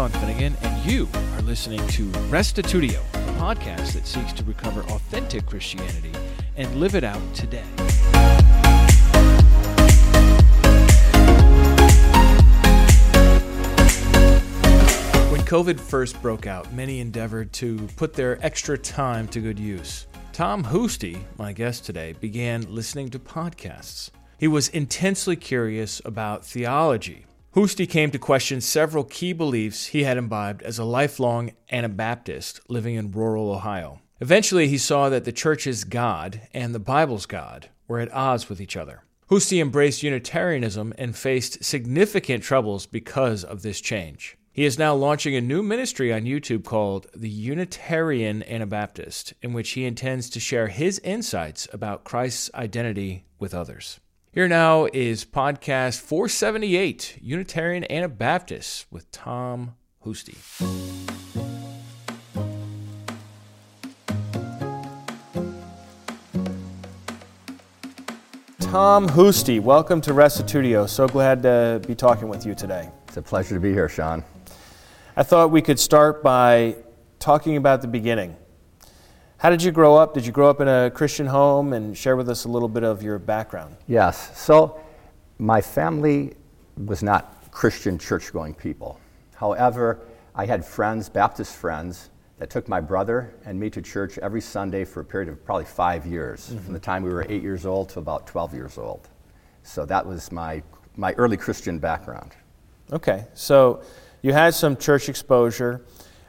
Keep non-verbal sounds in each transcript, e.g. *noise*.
Sean Finnegan, and you are listening to Restitutio, a podcast that seeks to recover authentic Christianity and live it out today. When COVID first broke out, many endeavored to put their extra time to good use. Tom Huszti, my guest today, began listening to podcasts. He was intensely curious about theology. Huszti came to question several key beliefs he had imbibed as a lifelong Anabaptist living in rural Ohio. Eventually, he saw that the church's God and the Bible's God were at odds with each other. Huszti embraced Unitarianism and faced significant troubles because of this change. He is now launching a new ministry on YouTube called The Unitarian Anabaptist, in which he intends to share his insights about Christ's identity with others. Here now is podcast 478 Unitarian Anabaptist with Tom Huszti. Tom Huszti, welcome to Restitutio. So glad to be talking with you today. It's a pleasure to be here, Sean. I thought we could start by talking about the beginning. How did you grow up? Did you grow up in a Christian home and share with us a little bit of your background? Yes. So, my family was not Christian church going people. However, I had friends, Baptist friends, that took my brother and me to church every Sunday for a period of probably five years, mm-hmm. from the time we were eight years old to about 12 years old. So, that was my, my early Christian background. Okay. So, you had some church exposure.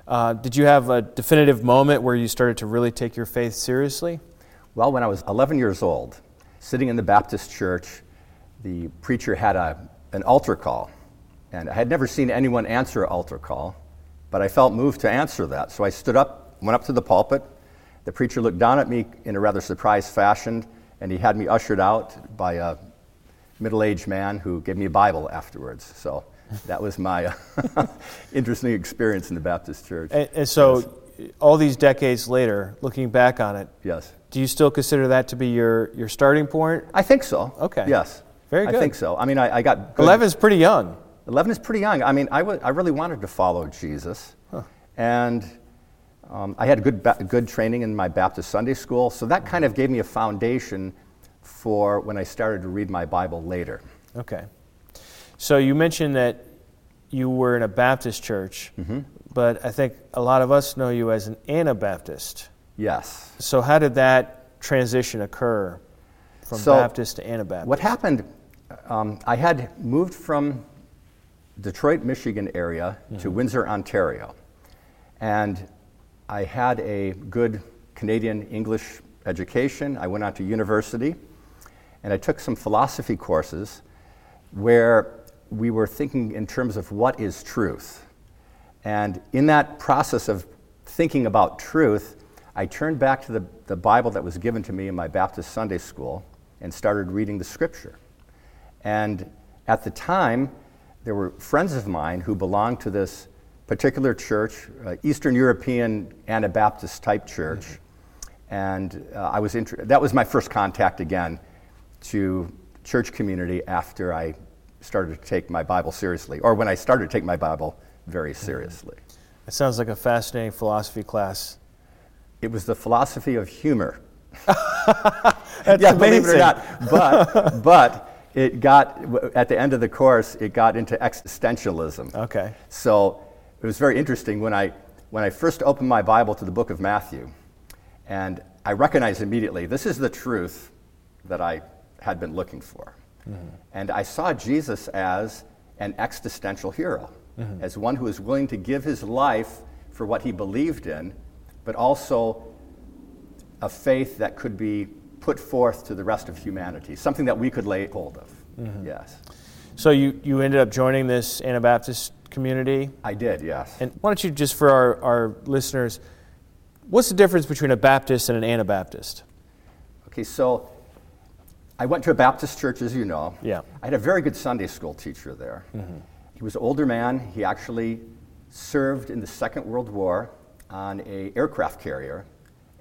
Uh, did you have a definitive moment where you started to really take your faith seriously? Well, when I was 11 years old, sitting in the Baptist church, the preacher had a, an altar call. And I had never seen anyone answer an altar call, but I felt moved to answer that. So I stood up, went up to the pulpit. The preacher looked down at me in a rather surprised fashion, and he had me ushered out by a middle aged man who gave me a Bible afterwards. So that was my *laughs* interesting experience in the Baptist church. And, and so, yes. all these decades later, looking back on it, yes, do you still consider that to be your, your starting point? I think so. Okay. Yes. Very good. I think so. I mean, I, I got good. 11 is pretty young. 11 is pretty young. I mean, I, w- I really wanted to follow Jesus. Huh. And um, I had good, ba- good training in my Baptist Sunday school, so that kind of gave me a foundation for when I started to read my Bible later. Okay. So you mentioned that you were in a Baptist church, mm-hmm. but I think a lot of us know you as an Anabaptist. Yes. So how did that transition occur from so Baptist to Anabaptist? What happened? Um, I had moved from Detroit, Michigan area mm-hmm. to Windsor, Ontario, and I had a good Canadian English education. I went on to university, and I took some philosophy courses where we were thinking in terms of what is truth. And in that process of thinking about truth, I turned back to the, the Bible that was given to me in my Baptist Sunday school and started reading the scripture. And at the time, there were friends of mine who belonged to this particular church, uh, Eastern European Anabaptist type church. Mm-hmm. And uh, I was inter- that was my first contact again to church community after I started to take my Bible seriously, or when I started to take my Bible very mm-hmm. seriously. It sounds like a fascinating philosophy class. It was the philosophy of humor. *laughs* That's yeah, amazing. believe it or not. But, *laughs* but it got, at the end of the course, it got into existentialism. Okay. So it was very interesting when I, when I first opened my Bible to the book of Matthew, and I recognized immediately this is the truth that I had been looking for. Mm-hmm. And I saw Jesus as an existential hero, mm-hmm. as one who is willing to give his life for what he believed in, but also a faith that could be put forth to the rest of humanity, something that we could lay hold of. Mm-hmm. Yes. So you, you ended up joining this Anabaptist community? I did, yes. And why don't you just for our, our listeners, what's the difference between a Baptist and an Anabaptist? Okay, so I went to a Baptist church, as you know. Yeah. I had a very good Sunday school teacher there. Mm-hmm. He was an older man. He actually served in the Second World War on a aircraft carrier,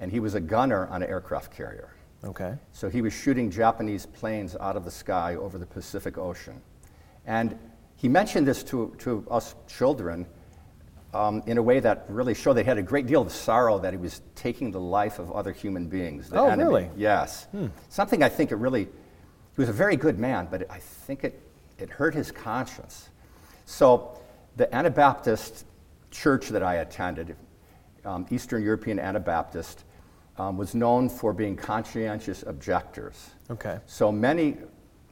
and he was a gunner on an aircraft carrier. Okay. So he was shooting Japanese planes out of the sky over the Pacific Ocean. And he mentioned this to, to us children um, in a way that really showed they had a great deal of sorrow that he was taking the life of other human beings. Oh, enemy. really? Yes. Something I think it really, he was a very good man, but I think it, it hurt his conscience. So the Anabaptist church that I attended, um, Eastern European Anabaptist, um, was known for being conscientious objectors. Okay. So many,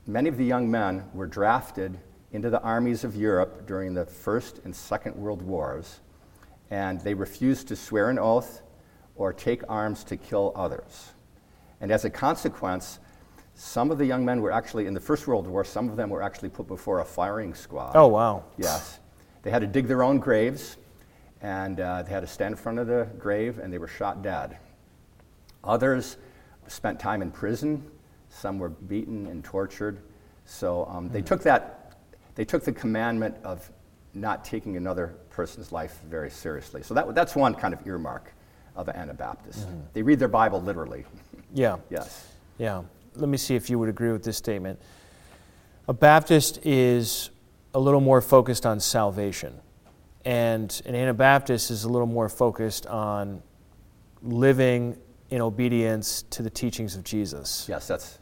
many of the young men were drafted into the armies of Europe during the First and Second World Wars, and they refused to swear an oath or take arms to kill others. And as a consequence, some of the young men were actually, in the First World War, some of them were actually put before a firing squad. Oh, wow. Yes. They had to dig their own graves, and uh, they had to stand in front of the grave, and they were shot dead. Others spent time in prison. Some were beaten and tortured. So um, they took that, they took the commandment of not taking another person's life very seriously. So that, that's one kind of earmark of an Anabaptist. Mm-hmm. They read their Bible literally. Yeah. *laughs* Yes. Yeah. Let me see if you would agree with this statement. A Baptist is a little more focused on salvation, and an Anabaptist is a little more focused on living in obedience to the teachings of Jesus. Yes, that's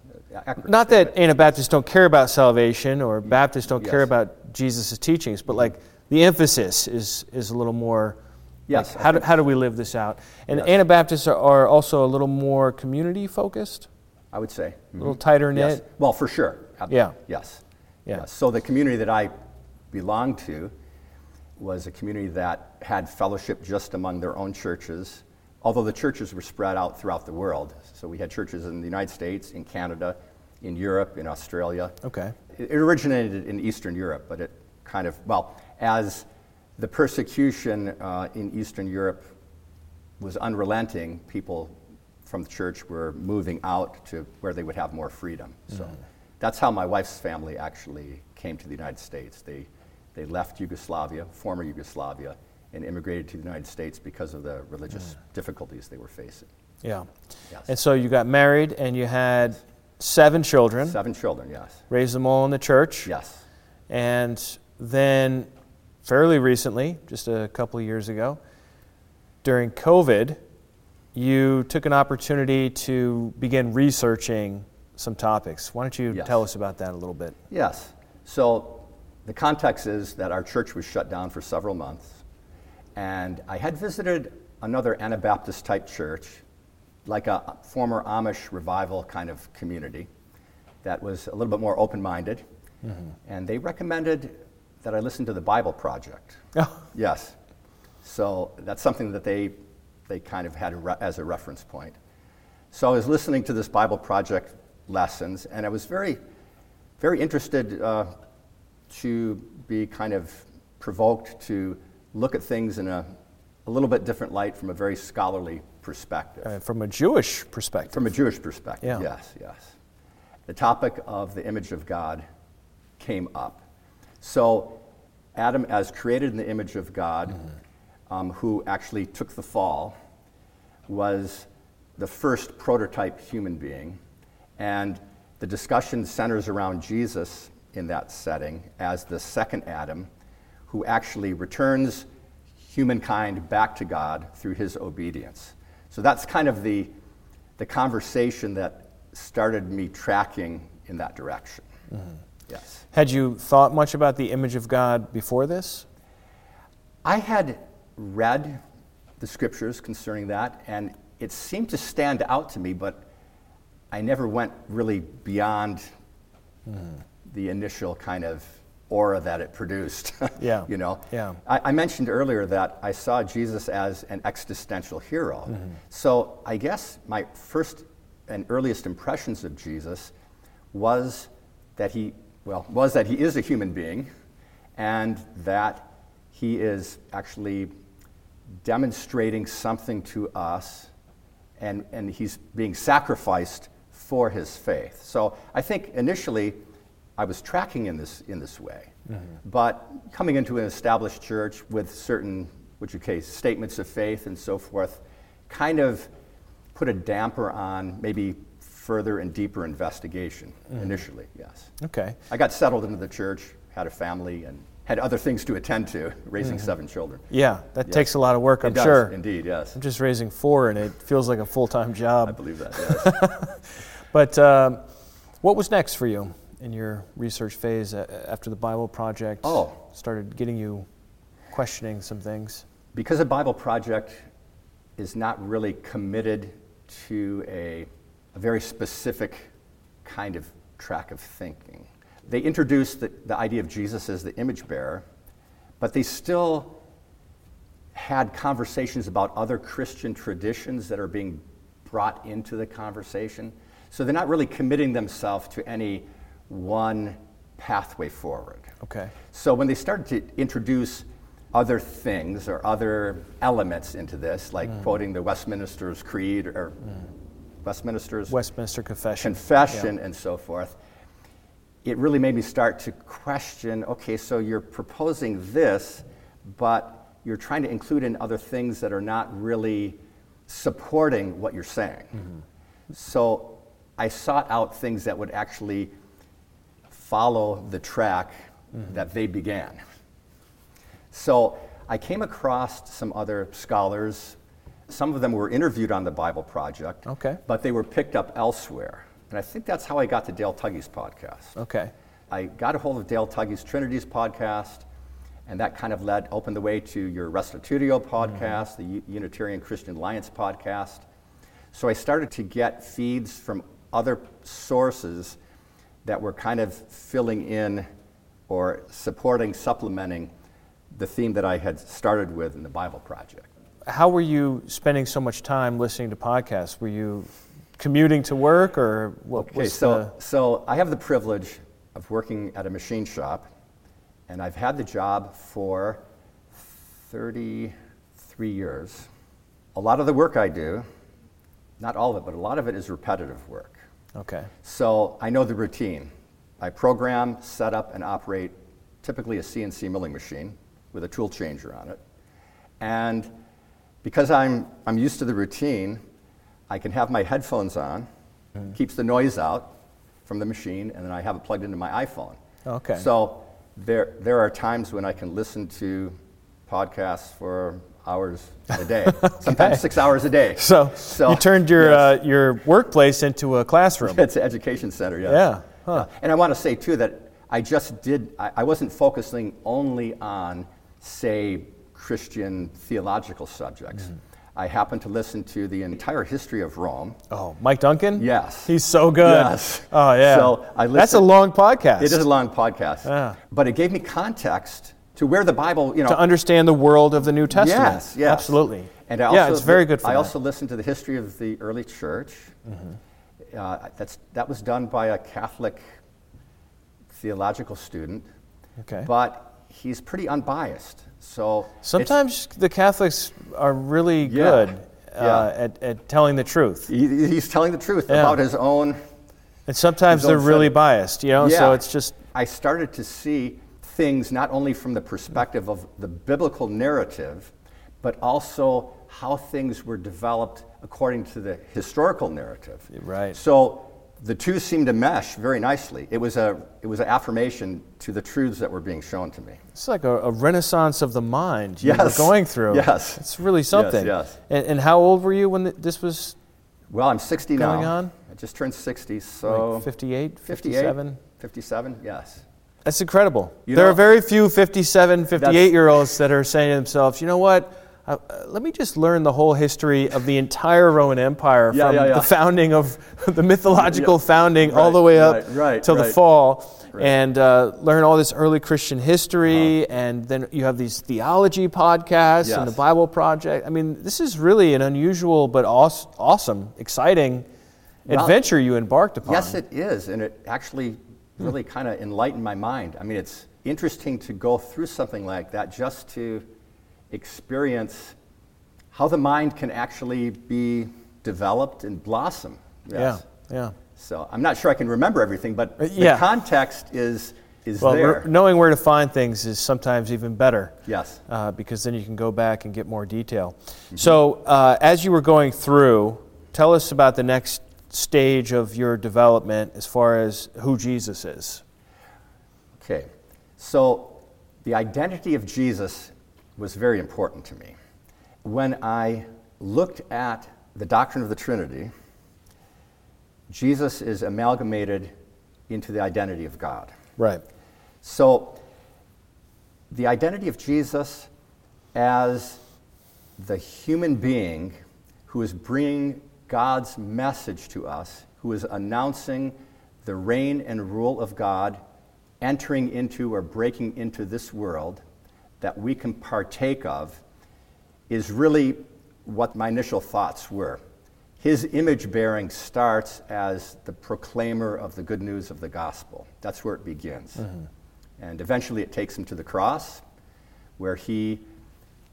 accurate. Not that Anabaptists don't care about salvation or Baptists don't care about Jesus' teachings, but like the emphasis is, is a little more. Yes, like, how, do, how do we live this out? And Yes. Anabaptists are, are also a little more community focused, I would say. a little tighter knit. Yes. Well, for sure. Yeah. Yes. Yeah. Yes. So the community that I belonged to was a community that had fellowship just among their own churches, although the churches were spread out throughout the world. So we had churches in the United States, in Canada, in Europe, in Australia. Okay. It it originated in Eastern Europe, but it kind of, well, as the persecution uh, in Eastern Europe was unrelenting, people from the church were moving out to where they would have more freedom. So that's how my wife's family actually came to the United States. They, they left Yugoslavia, former Yugoslavia, and immigrated to the United States because of the religious difficulties they were facing. Yeah. Yes. And so you got married and you had seven children, Seven children, yes. raised them all in the church. Yes. And then, fairly recently, just a couple of years ago, during COVID, you took an opportunity to begin researching some topics. Why don't you Yes. tell us about that a little bit? Yes. So the context is that our church was shut down for several months, and I had visited another Anabaptist type church, like a former Amish revival kind of community, that was a little bit more open minded, and they recommended that I listen to the Bible Project. Oh, Yes. So that's something that they, they kind of had a re- as a reference point. So I was listening to this Bible Project lessons, and I was very, very interested uh, to be kind of provoked to look at things in a, a little bit different light from a very scholarly perspective. uh, from a Jewish perspective. From a Jewish perspective, Yeah. yes, yes. The topic of the image of God came up. So, Adam, as created in the image of God, um, who actually took the fall, was the first prototype human being. And the discussion centers around Jesus in that setting as the second Adam, who actually returns humankind back to God through his obedience. So that's kind of the, the conversation that started me tracking in that direction. Mm-hmm. Yes. Had you thought much about the image of God before this? I had read the scriptures concerning that, and it seemed to stand out to me, but I never went really beyond mm-hmm. the initial kind of aura that it produced. *laughs* Yeah. you know. Yeah. I, I mentioned earlier that I saw Jesus as an existential hero. Mm-hmm. So I guess my first and earliest impressions of Jesus was that he, well, was that he is a human being, and that he is actually demonstrating something to us, and, and he's being sacrificed for his faith. So I think initially I was tracking in this, in this way. Mm-hmm. But coming into an established church with certain, what you call statements of faith and so forth, kind of put a damper on maybe further and deeper investigation mm-hmm. initially, yes. Okay. I got settled into the church, had a family, and had other things to attend to, *laughs* raising mm-hmm. seven children. Yeah, that Yes. takes a lot of work, I'm does, sure. Indeed, yes. I'm just raising four, and it feels like a full time *laughs* job. I believe that, *laughs* yes. But um, what was next for you in your research phase uh, after the Bible Project Oh. started getting you questioning some things? because a Bible Project is not really committed to a, a very specific kind of track of thinking. They introduced the, the idea of Jesus as the image bearer, but they still had conversations about other Christian traditions that are being brought into the conversation. So they're not really committing themselves to any one pathway forward. Okay. So when they started to introduce other things or other elements into this, like Mm. quoting the Westminster's Creed or Westminster's Westminster Confession. Confession and so forth, it really made me start to question okay, so you're proposing this, but you're trying to include in other things that are not really supporting what you're saying. Mm-hmm. So I sought out things that would actually follow the track Mm-hmm. that they began. So I came across some other scholars. Some of them were interviewed on the Bible Project, Okay. but they were picked up elsewhere. And I think that's how I got to Dale Tuggy's podcast. Okay. I got a hold of Dale Tuggy's Trinities podcast, and that kind of led, opened the way to your Restitutio podcast, the U- Unitarian Christian Alliance podcast. So I started to get feeds from other sources that were kind of filling in or supporting, supplementing the theme that I had started with in the Bible Project. How were you spending so much time listening to podcasts? Were you commuting to work, or what Okay, was so, so I have the privilege of working at a machine shop, and I've had the job for 33 years. A lot of the work I do, not all of it, but a lot of it is repetitive work. Okay. So I know the routine. I program, set up, and operate typically a CNC milling machine with a tool changer on it. And because I'm, I'm used to the routine, I can have my headphones on, mm-hmm. keeps the noise out from the machine, and then I have it plugged into my iPhone. Okay. So there, there are times when I can listen to podcasts for hours a day, *laughs* sometimes six hours a day. So, So, you turned your yes. uh, your workplace into a classroom. It's an education center, yes. Yeah, huh. Uh, and I want to say, too, that I just did, I, I wasn't focusing only on, say, Christian theological subjects. Mm-hmm. I happened to listen to the entire history of Rome. Oh, Mike Duncan? Yes. He's so good. Yes. Oh, yeah. So I That's a long podcast. It is a long podcast, Yeah. but it gave me context to where the Bible, you know, to understand the world of the New Testament. Yes, yes. Absolutely. And I also, yeah, it's very good for I that. also listened to the history of the early church. Mm-hmm. Uh, that's, that was done by a Catholic theological student, Okay. but he's pretty unbiased. So Sometimes the Catholics are really Yeah, good uh, yeah. at, at telling the truth. he, he's telling the truth Yeah. about his own. And sometimes His they're own really biased, you know? So it's just, I started to see things not only from the perspective of the biblical narrative, but also how things were developed according to the historical narrative. Right. So the two seemed to mesh very nicely. It was a it was an affirmation to the truths that were being shown to me. it's like a, a renaissance of the mind you Yes. were going through. Yes. It's really something. yes. And, and how old were you when th- this was Well, I'm 60 Going now. on? I just turned 60, so like 58, 58, 57? 57, yes. That's incredible. You there know- are very few 57, 58 year olds that are saying to themselves, you know what? Uh, uh, let me just learn the whole history of the entire Roman Empire Yeah, from yeah, yeah. the founding of *laughs* the mythological founding all the way up right, right, till the fall Right. and uh, learn all this early Christian history. Uh-huh. And then you have these theology podcasts and the Bible Project. I mean, this is really an unusual but awes- awesome, exciting Well, adventure you embarked upon. Yes, it is, and it actually really kind of enlightened my mind. I mean, it's interesting to go through something like that just to experience how the mind can actually be developed and blossom. Yes. Yeah, yeah. So I'm not sure I can remember everything, but Uh, yeah. the context is is Well, there. re- knowing where to find things is sometimes even better. Yes. Uh, because then you can go back and get more detail. Mm-hmm. So, uh, as you were going through, tell us about the next stage of your development as far as who Jesus is. Okay, so the identity of Jesus was very important to me. When I looked at the doctrine of the Trinity, Jesus is amalgamated into the identity of God. Right. So, the identity of Jesus as the human being who is bringing God's message to us, who is announcing the reign and rule of God, entering into or breaking into this world that we can partake of, is really what my initial thoughts were. His image bearing starts as the proclaimer of the good news of the gospel. That's where it begins. Mm-hmm. And eventually it takes him to the cross, where he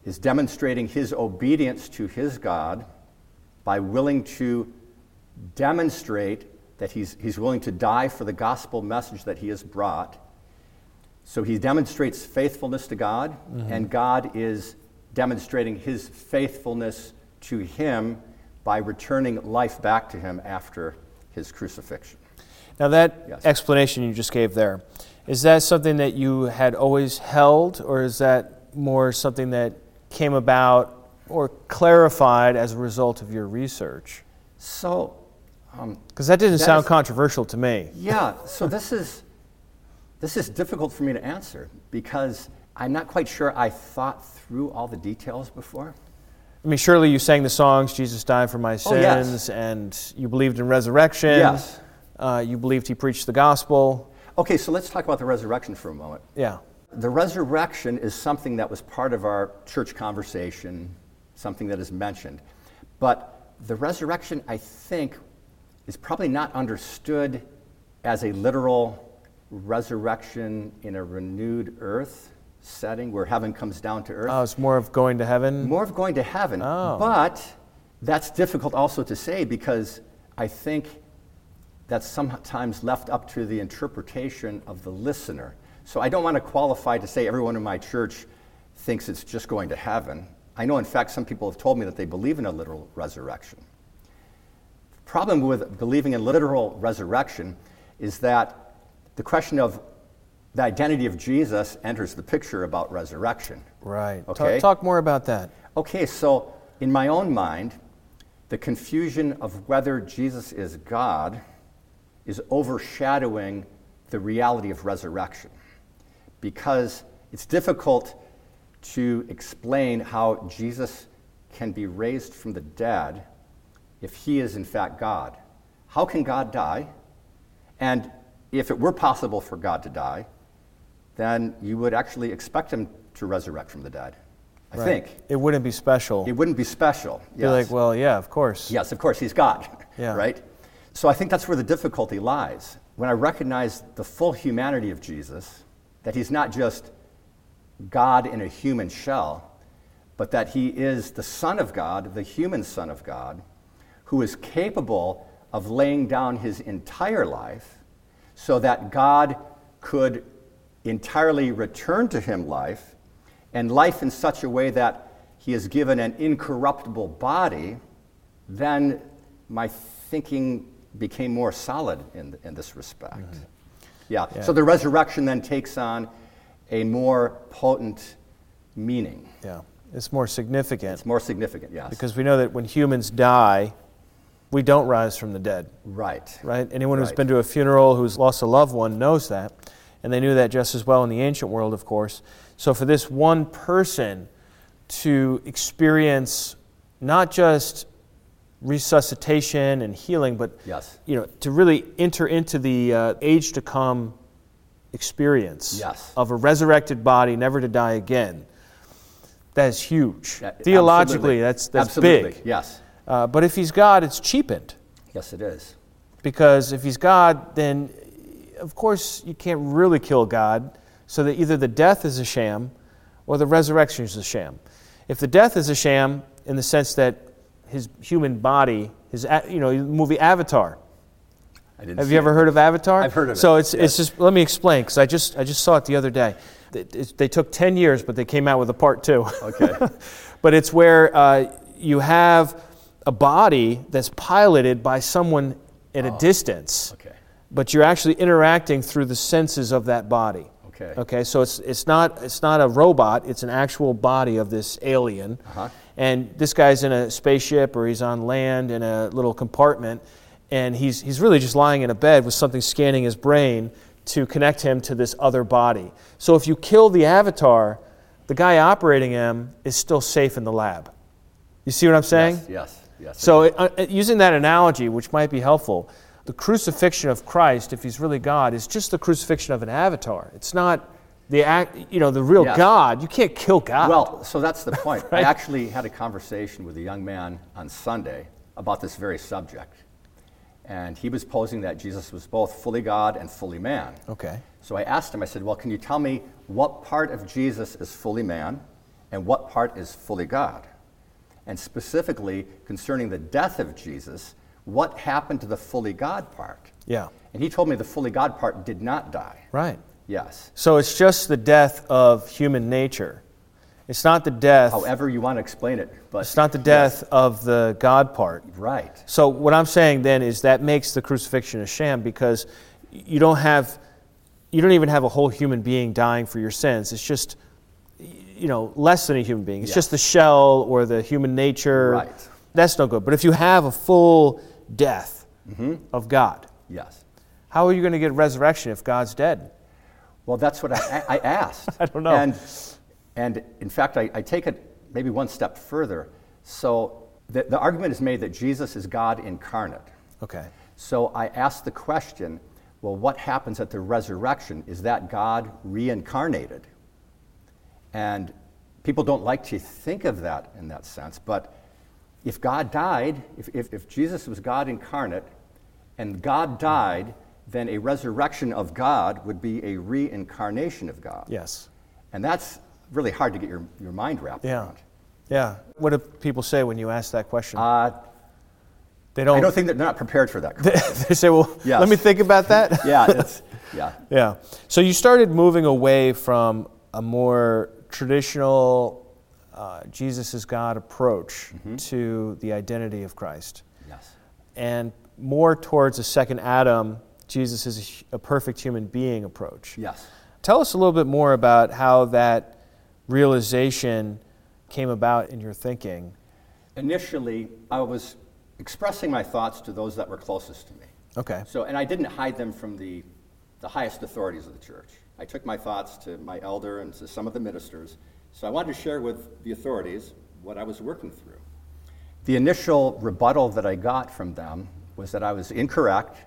is demonstrating his obedience to his God by willing to demonstrate that he's, he's willing to die for the gospel message that he has brought. So he demonstrates faithfulness to God, mm-hmm. and God is demonstrating his faithfulness to him by returning life back to him after his crucifixion. Now, that yes. explanation you just gave there, is that something that you had always held, or is that more something that came about or clarified as a result of your research? So, because um, that didn't that sound is, controversial to me. Yeah. So this is this is difficult for me to answer because I'm not quite sure I thought through all the details before. I mean, surely you sang the songs, Jesus died for my sins, oh, yes. and you believed in resurrection. Yes. Uh, you believed he preached the gospel. Okay, so let's talk about the resurrection for a moment. Yeah. The resurrection is something that was part of our church conversation, something that is mentioned. But the resurrection, I think, is probably not understood as a literal resurrection in a renewed earth setting where heaven comes down to earth. Oh, it's more of going to heaven? More of going to heaven. Oh. But that's difficult also to say because I think that's sometimes left up to the interpretation of the listener. So I don't want to qualify to say everyone in my church thinks it's just going to heaven. I know, in fact, some people have told me that they believe in a literal resurrection. The problem with believing in literal resurrection is that the question of the identity of Jesus enters the picture about resurrection. Right. Okay. Talk, talk more about that. Okay, so in my own mind, the confusion of whether Jesus is God is overshadowing the reality of resurrection because it's difficult to explain how Jesus can be raised from the dead if he is in fact God. How can God die? And if it were possible for God to die, then you would actually expect him to resurrect from the dead. I right. think. It wouldn't be special. It wouldn't be special. Yes. You're like, well, yeah, of course. Yes, of course, he's God. *laughs* Yeah. Right? So I think that's where the difficulty lies. When I recognize the full humanity of Jesus, that he's not just God in a human shell, but that he is the Son of God, the human Son of God, who is capable of laying down his entire life so that God could entirely return to him life, and life in such a way that he is given an incorruptible body, then my thinking became more solid in, in this respect. Mm-hmm. Yeah. yeah. So the resurrection then takes on a more potent meaning. Yeah. It's more significant. It's more significant, yes. Because we know that when humans die, we don't rise from the dead. Right. Right? Anyone who's right. been to a funeral who's lost a loved one knows that and they knew that just as well in the ancient world, of course. So for this one person to experience not just resuscitation and healing, but yes. you know, to really enter into the uh, age to come experience yes. of a resurrected body, never to die again. That is huge. Yeah, Theologically, absolutely. that's that's absolutely. big. Yes. Uh, but if he's God, it's cheapened. Yes, it is. Because if he's God, then of course, you can't really kill God, so that either the death is a sham or the resurrection is a sham. If the death is a sham, in the sense that his human body, his you know, movie Avatar. Have you ever it. heard of Avatar? I've heard of so it. So it's, it's just, let me explain, because I just, I just saw it the other day. It, they took 10 years, but they came out with a part two. Okay. *laughs* but it's where uh, you have a body that's piloted by someone at oh. a distance. Okay but you're actually interacting through the senses of that body. Okay. Okay, so it's, it's, not, it's not a robot, it's an actual body of this alien. Uh-huh. And this guy's in a spaceship or he's on land in a little compartment, and he's, he's really just lying in a bed with something scanning his brain to connect him to this other body. So if you kill the avatar, the guy operating him is still safe in the lab. You see what I'm saying? Yes, yes, yes. So, uh, uh, using that analogy, which might be helpful, the crucifixion of Christ, if he's really God, is just the crucifixion of an avatar. It's not the act, you know, the real Yes. God. You can't kill God. Well, so that's the *laughs* point. Right. I actually had a conversation with a young man on Sunday about this very subject. And he was posing that Jesus was both fully God and fully man. okay. So I asked him, I said, Well, can you tell me what part of Jesus is fully man and what part is fully God? And specifically concerning the death of Jesus, what happened to the fully God part? Yeah. And he told me the fully God part did not die. Right. Yes. So it's just the death of human nature. It's not the death. However, you want to explain it, but It's not the death of the God part. right. So what I'm saying then is that makes the crucifixion a sham because you don't have, you don't even have a whole human being dying for your sins. It's just, you know, less than a human being. It's Yes. just the shell or the human nature. Right. That's no good. But if you have a full death Mm-hmm. of God, Yes. how are you going to get resurrection if God's dead? Well, that's what I, I asked. *laughs* I don't know. And, and in fact, I, I take it maybe one step further. So the, the argument is made that Jesus is God incarnate. Okay. So I ask the question well, what happens at the resurrection? Is that God reincarnated? And people don't like to think of that in that sense, but if God died, if, if, if Jesus was God incarnate, and God died, then a resurrection of God would be a reincarnation of God. Yes. And that's really hard to get your, your mind wrapped Yeah. around. Yeah. What do people say when you ask that question? Uh, they don't. I don't think they're not prepared for that. *laughs* they say, "Well, Yes. let me think about that." *laughs* yeah, it's, *laughs* yeah. Yeah. So you started moving away from a more traditional uh, Jesus is God approach Mm-hmm. to the identity of Christ, Yes. and more towards a second Adam, Jesus is a a, perfect human being approach. Yes. Tell us a little bit more about how that realization came about in your thinking. Initially, I was expressing my thoughts to those that were closest to me. Okay. So, and I didn't hide them from the, the highest authorities of the church. I took my thoughts to my elder and to some of the ministers. So I wanted to share with the authorities what I was working through. The initial rebuttal that I got from them was that I was incorrect.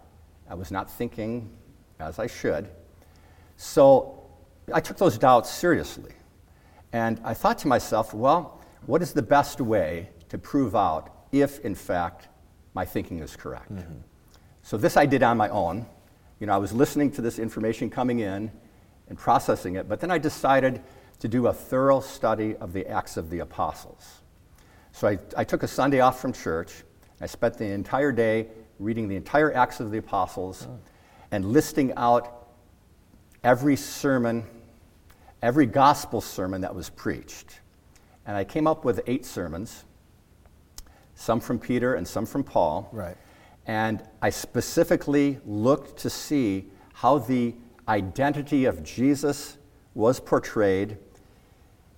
I was not thinking as I should. So I took those doubts seriously. And I thought to myself, well, what is the best way to prove out if, in fact, my thinking is correct? Mm-hmm. So this I did on my own. You know, I was listening to this information coming in and processing it, but then I decided to do a thorough study of the Acts of the Apostles. So I, I took a Sunday off from church. I spent the entire day reading the entire Acts of the Apostles mm. and listing out every sermon, every gospel sermon that was preached. And I came up with eight sermons, some from Peter and some from Paul. Right. And I specifically looked to see how the identity of Jesus was portrayed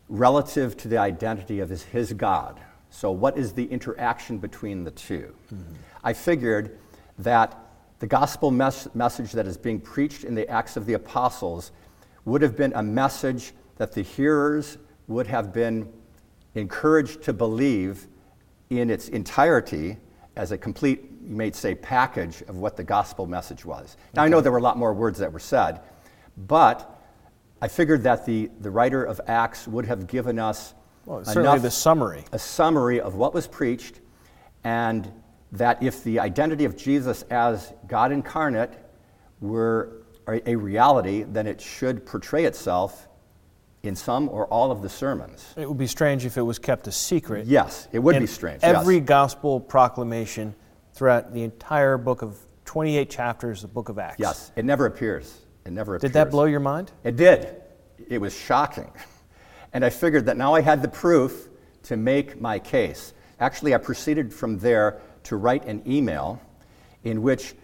relative to the identity of his, his God. So, what is the interaction between the 2 mm-hmm. I figured that the gospel mes- message that is being preached in the Acts of the Apostles would have been a message that the hearers would have been encouraged to believe in its entirety as a complete, you may say, package of what the gospel message was. Now, I know there were a lot more words that were said, but I figured that the, the writer of Acts would have given us Well, certainly enough, the summary. a summary of what was preached, and that if the identity of Jesus as God incarnate were a, reality, then it should portray itself in some or all of the sermons. It would be strange if it was kept a secret. Yes, it would And be strange. Every yes. gospel proclamation throughout the entire book of 28 chapters, of the book of Acts. Yes, it never appears. It never appears. Did that blow your mind? It did. It was shocking. *laughs* And I figured that now I had the proof to make my case. Actually, I proceeded from there to write an email in which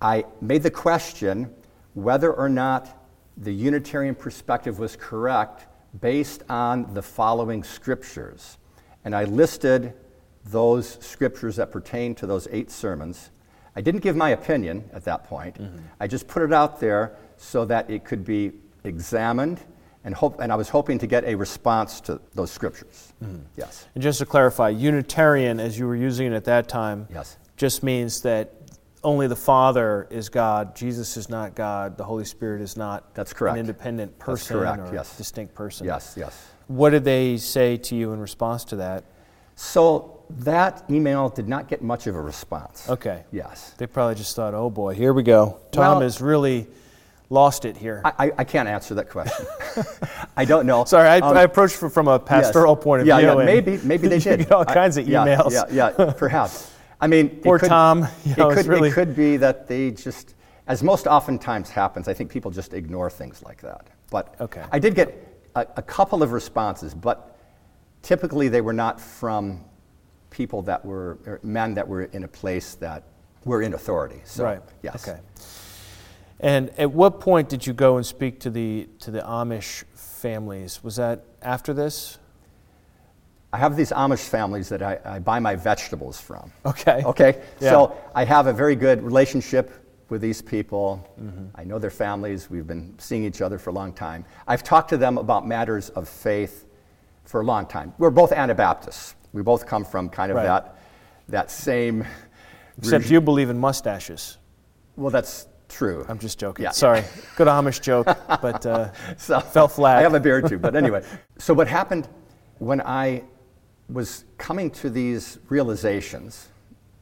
I made the question whether or not the Unitarian perspective was correct based on the following scriptures. And I listed those scriptures that pertain to those eight sermons. I didn't give my opinion at that point. Mm-hmm. I just put it out there so that it could be examined and, hope, and I was hoping to get a response to those scriptures. Mm-hmm. Yes. And just to clarify, Unitarian, as you were using it at that time, yes. just means that only the Father is God, Jesus is not God, the Holy Spirit is not That's correct. an independent person That's correct, or yes. distinct person. Yes, yes. What did they say to you in response to that? So that email did not get much of a response. Okay. Yes. They probably just thought, oh boy, here we go. Tom well, has really lost it here. I, I can't answer that question. *laughs* I don't know. Sorry, I, um, I approached from a pastoral yes. point of yeah, view. Yeah, maybe, maybe they *laughs* did. all kinds of emails. Yeah, yeah, yeah perhaps. I mean, poor could, Tom. *laughs* You know, it, could, really... it could be that they just, as most oftentimes happens, I think people just ignore things like that. But okay. I did get a, a couple of responses, but typically they were not from people that were er, men that were in a place that were in authority. So, right. Yes. Okay. And at what point did you go and speak to the to the Amish families? Was that after this? I have these Amish families that I, I buy my vegetables from. Okay. Okay. Yeah. So I have a very good relationship with these people. Mm-hmm. I know their families. We've been seeing each other for a long time. I've talked to them about matters of faith for a long time. We're both Anabaptists. We both come from kind of right. that, that same. Except you believe in mustaches. Well, that's true. I'm just joking. Yeah. Sorry. Good Amish joke, but uh, *laughs* so, fell flat. I have a beard too, but anyway. so what happened when I was coming to these realizations,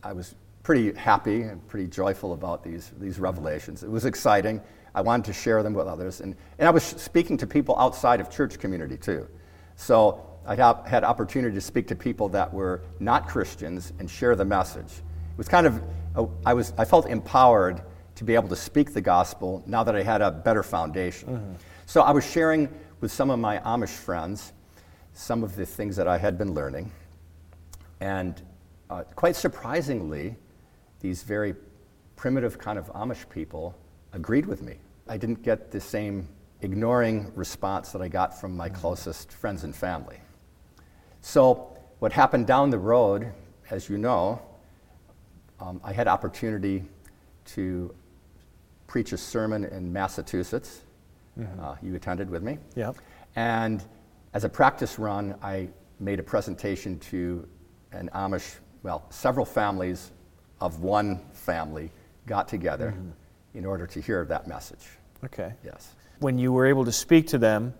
I was pretty happy and pretty joyful about these, these revelations. It was exciting. I wanted to share them with others. And, and I was speaking to people outside of church community too. So I had opportunity to speak to people that were not Christians and share the message. It was kind of, a, I, was, I felt empowered to be able to speak the gospel now that I had a better foundation. Mm-hmm. So I was sharing with some of my Amish friends some of the things that I had been learning. And uh, quite surprisingly, these very primitive kind of Amish people agreed with me. I didn't get the same ignoring response that I got from my closest friends and family. So, what happened down the road, as you know, um, I had opportunity to preach a sermon in Massachusetts. Mm-hmm. Uh, you attended with me. Yeah. And as a practice run, I made a presentation to an Amish, well, several families of one family got together mm-hmm. in order to hear that message. Okay. Yes. When you were able to speak to them,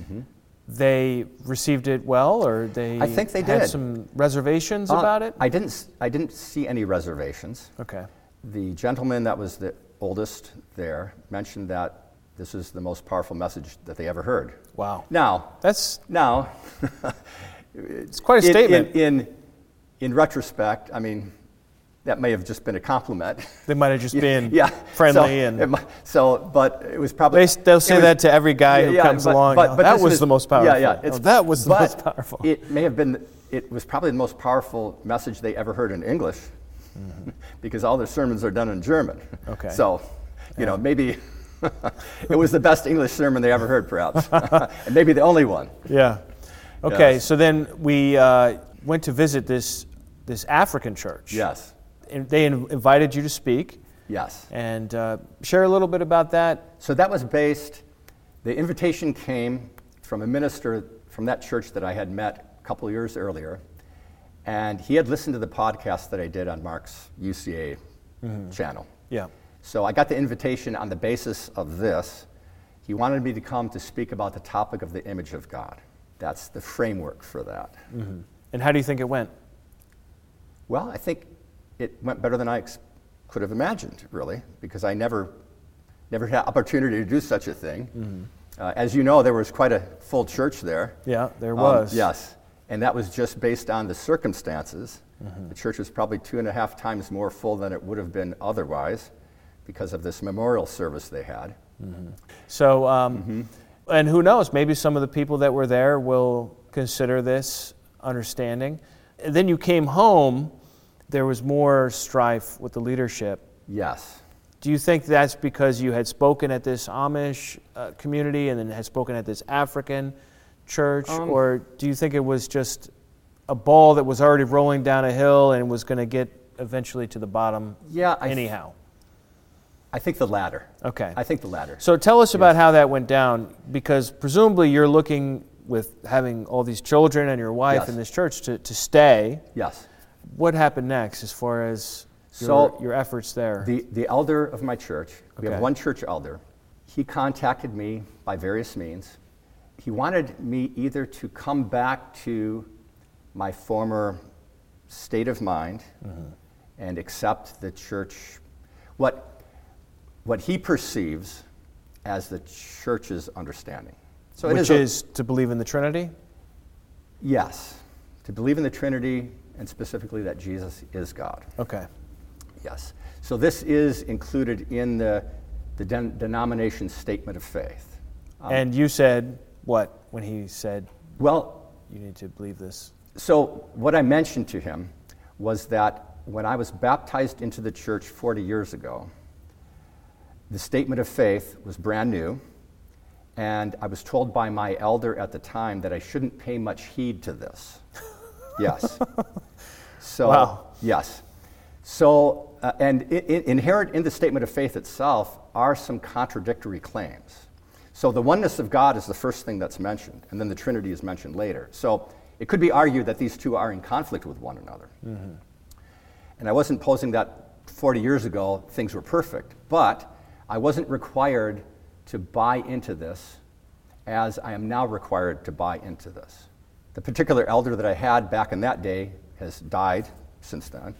mm-hmm. they received it well, or they I think they had did. some reservations uh, about it. I didn't. I didn't see any reservations. Okay. The gentleman that was the oldest there mentioned that this is the most powerful message that they ever heard. Wow. Now, that's now. *laughs* it's quite a statement. In, in, in retrospect, I mean, that may have just been a compliment. They might have just *laughs* been yeah. friendly so, and so, but it was probably they, will say was, that to every guy yeah, who yeah, comes but, along. But, but that was was, the most powerful. Yeah, yeah. Oh, that was the most powerful. It may have been. It was probably the most powerful message they ever heard in English, mm-hmm. *laughs* because all their sermons are done in German. Okay. So, you know, maybe *laughs* it was the best English sermon they ever heard, perhaps, *laughs* and maybe the only one. Yeah. Okay. Yes. So then we uh, went to visit this this African church. Yes. And they invited you to speak. Yes. And uh, share a little bit about that. So that was based. The invitation came from a minister from that church that I had met a couple years earlier, and he had listened to the podcast that I did on Mark's UCA mm-hmm. channel. Yeah. So I got the invitation on the basis of this. He wanted me to come to speak about the topic of the image of God. That's the framework for that. Mm-hmm. And how do you think it went? Well, I think it went better than I ex- could have imagined, really, because I never, never had opportunity to do such a thing. Mm-hmm. Uh, as you know, there was quite a full church there. Yeah, there was. Um, yes, and that was just based on the circumstances. Mm-hmm. The church was probably two and a half times more full than it would have been otherwise because of this memorial service they had. Mm-hmm. So, um, mm-hmm. and who knows, maybe some of the people that were there will consider this understanding. And then you came home, there was more strife with the leadership. Yes. Do you think that's because you had spoken at this Amish uh, community and then had spoken at this African church? Um, or do you think it was just a ball that was already rolling down a hill and was going to get eventually to the bottom Yeah, I th- anyhow? I think the latter. Okay. I think the latter. So tell us about how that went down, because presumably you're looking with having all these children and your wife Yes. in this church to, to stay. yes. What happened next as far as your, So, your efforts there? The, the elder of my church, we Okay. have one church elder, he contacted me by various means. He wanted me either to come back to my former state of mind mm-hmm. and accept the church, what, what he perceives as the church's understanding. So it Which a- is to believe in the Trinity? yes, to believe in the Trinity and specifically that Jesus is God. Okay. Yes. So this is included in the, the den- denomination statement of faith. Um, and you said what when he said Well, you need to believe this? so what I mentioned to him was that when I was baptized into the church 40 years ago, the statement of faith was brand new, and I was told by my elder at the time that I shouldn't pay much heed to this. *laughs* Yes. So, Wow. yes. So, uh, and i i inherent in the statement of faith itself are some contradictory claims. So, the oneness of God is the first thing that's mentioned, and then the Trinity is mentioned later. So, it could be argued that these two are in conflict with one another. And I wasn't posing that 40 years ago things were perfect, but I wasn't required to buy into this as I am now required to buy into this. The particular elder that I had back in that day has died since then.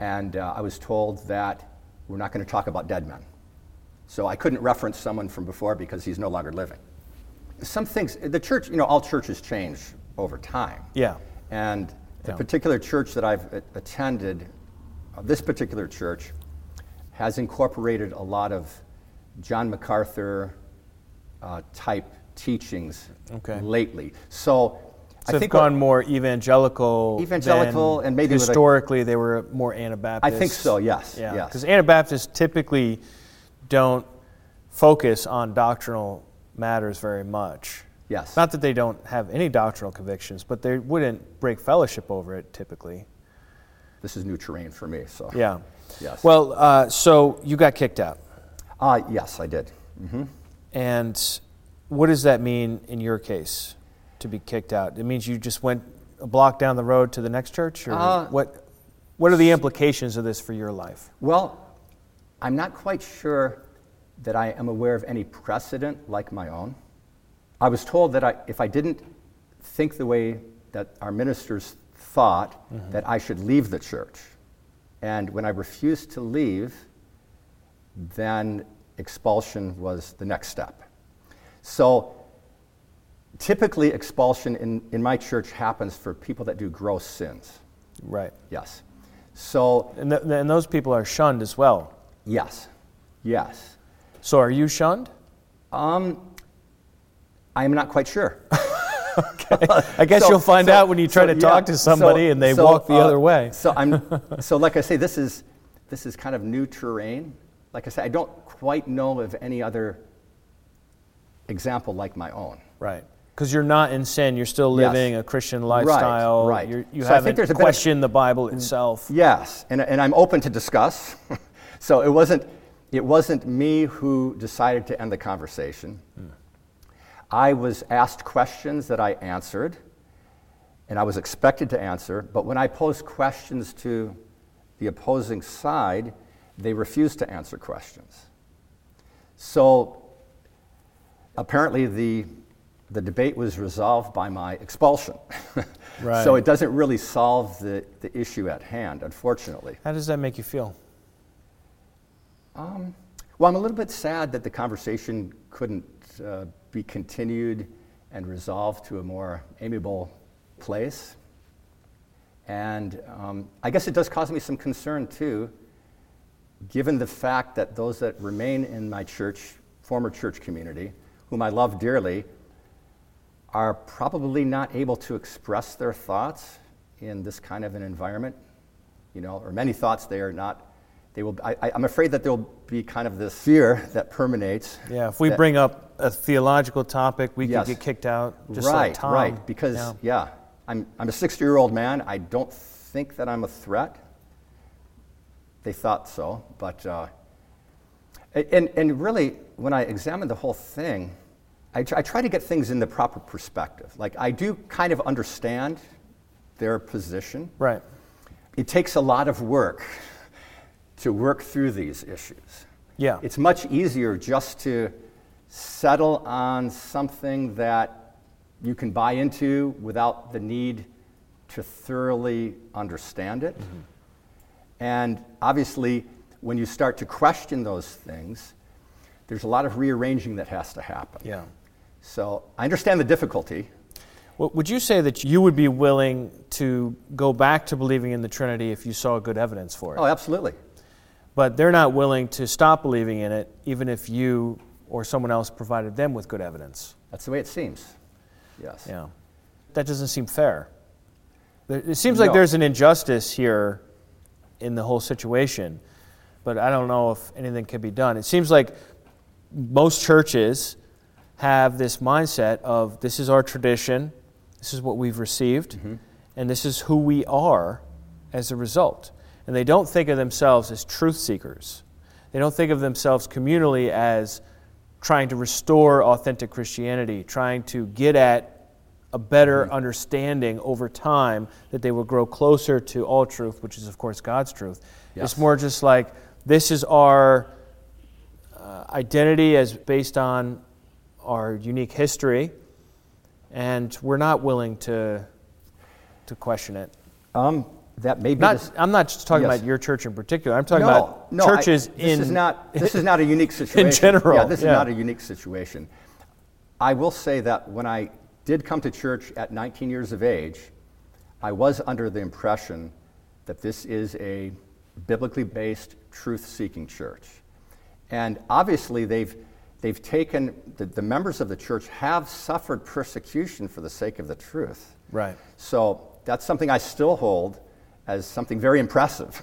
And uh, I was told that we're not going to talk about dead men. So I couldn't reference someone from before because he's no longer living. Some things, the church, you know, all churches change over time. Yeah. And the Yeah. particular church that I've attended, uh, this particular church, has incorporated a lot of John MacArthur uh, type teachings Okay. lately. So, So I think gone more evangelical. Evangelical and maybe with a- historically they were more Anabaptist. I think so, yes, Yeah, yes. because Anabaptists typically don't focus on doctrinal matters very much. Yes. Not that they don't have any doctrinal convictions, but they wouldn't break fellowship over it typically. this is new terrain for me. So Yeah. Yes. Well, uh, so you got kicked out. uh, yes, I did. And what does that mean in your case to be kicked out? It means you just went a block down the road to the next church? Or Uh, what, what are the implications of this for your life? Well, I'm not quite sure that I am aware of any precedent like my own. I was told that I, if I didn't think the way that our ministers thought, that I should leave the church. And when I refused to leave, then expulsion was the next step. So typically, expulsion in, in my church happens for people that do gross sins. Right. Yes. So, And, th- and those people are shunned as well. yes, yes. So are you shunned? Um, I am not quite sure. *laughs* I guess So- you'll find so- out when you try so, to talk yeah, to somebody so- and they walk the uh, other way. So I'm, *laughs* so like I say, this is, this is kind of new terrain. Like I say, I don't quite know of any other example like my own. Right. Because you're not in sin. You're still Yes. living a Christian lifestyle. right. You're, you So I think haven't there's a bit of- questioned the Bible itself. Yes, and, and I'm open to discuss. *laughs* so it wasn't, it wasn't me who decided to end the conversation. I was asked questions that I answered, and I was expected to answer, but when I posed questions to the opposing side, they refused to answer questions. So apparently the, the debate was resolved by my expulsion. *laughs* Right. So it doesn't really solve the, the issue at hand, unfortunately. How does that make you feel? Well, I'm a little bit sad that the conversation couldn't uh, be continued and resolved to a more amiable place. And um, I guess it does cause me some concern too, given the fact that those that remain in my church, former church community, whom I love dearly, are probably not able to express their thoughts in this kind of an environment, you know, or many thoughts they are not they will, I, I'm afraid that there'll be kind of this fear that permeates. Yeah, if we that- bring up a theological topic, we Yes. could get kicked out. Just right, like Tom. right. Because, Yeah. yeah, I'm, I'm a 60 year old man. I don't think that I'm a threat. They thought so. But, uh, and, and really, when I examined the whole thing, I, tr- I try to get things in the proper perspective. Like, I do kind of understand their position. Right. It takes a lot of work to work through these issues. Yeah. It's much easier just to settle on something that you can buy into without the need to thoroughly understand it. Mm-hmm. And obviously, when you start to question those things, there's a lot of rearranging that has to happen. Yeah. So I understand the difficulty. Well, would you say that you would be willing to go back to believing in the Trinity if you saw good evidence for it? Oh, absolutely. But they're not willing to stop believing in it, even if you or someone else provided them with good evidence. That's the way it seems. Yes. Yeah. That doesn't seem fair. It seems like there's an injustice here in the whole situation, but I don't know if anything can be done. It seems like most churches have this mindset of this is our tradition, this is what we've received, mm-hmm. and this is who we are as a result. And they don't think of themselves as truth seekers. They don't think of themselves communally as trying to restore authentic Christianity, trying to get at a better understanding over time that they will grow closer to all truth, which is, of course, God's truth. Yes. It's more just like this is our uh, identity as based on our unique history, and we're not willing to, to question it. Um, that may be Not, I'm not just talking Yes. about your church in particular. I'm talking no, about no, I- churches this in. Is not, *laughs* this is not a unique *laughs* situation. in general, Yeah, this yeah. is not a unique situation. I will say that when I did come to church at 19 years of age, I was under the impression that this is a biblically based, truth seeking church. And obviously, they've, they've taken, the, the members of the church have suffered persecution for the sake of the truth. Right. So that's something I still hold as something very impressive.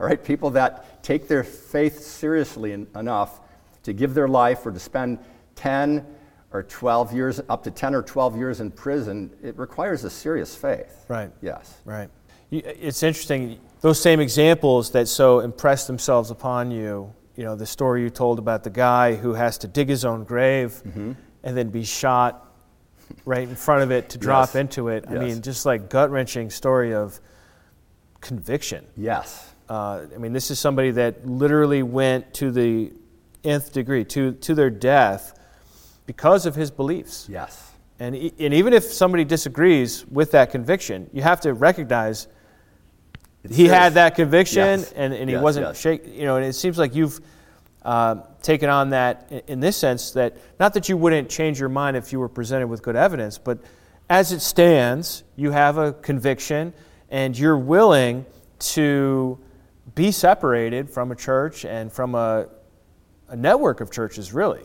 All *laughs* right, people that take their faith seriously en- enough to give their life or to spend 10 or 12 years, up to 10 or 12 years in prison, it requires a serious faith. Right. Yes. Right. You- It's interesting, those same examples that so impress themselves upon you, you know, the story you told about the guy who has to dig his own grave Mm-hmm. and then be shot right in front of it to drop Yes. into it. I mean, just like gut wrenching story of conviction. Yes. Uh, I mean, this is somebody that literally went to the nth degree, to, to their death, because of his beliefs. Yes. And, e- and even if somebody disagrees with that conviction, you have to recognize It's he had that conviction Yes. and, and he Yes, wasn't yes. shake, you know, and it seems like you've uh, taken on that in, in this sense that not that you wouldn't change your mind if you were presented with good evidence, but as it stands, you have a conviction and you're willing to be separated from a church and from a, a network of churches, really.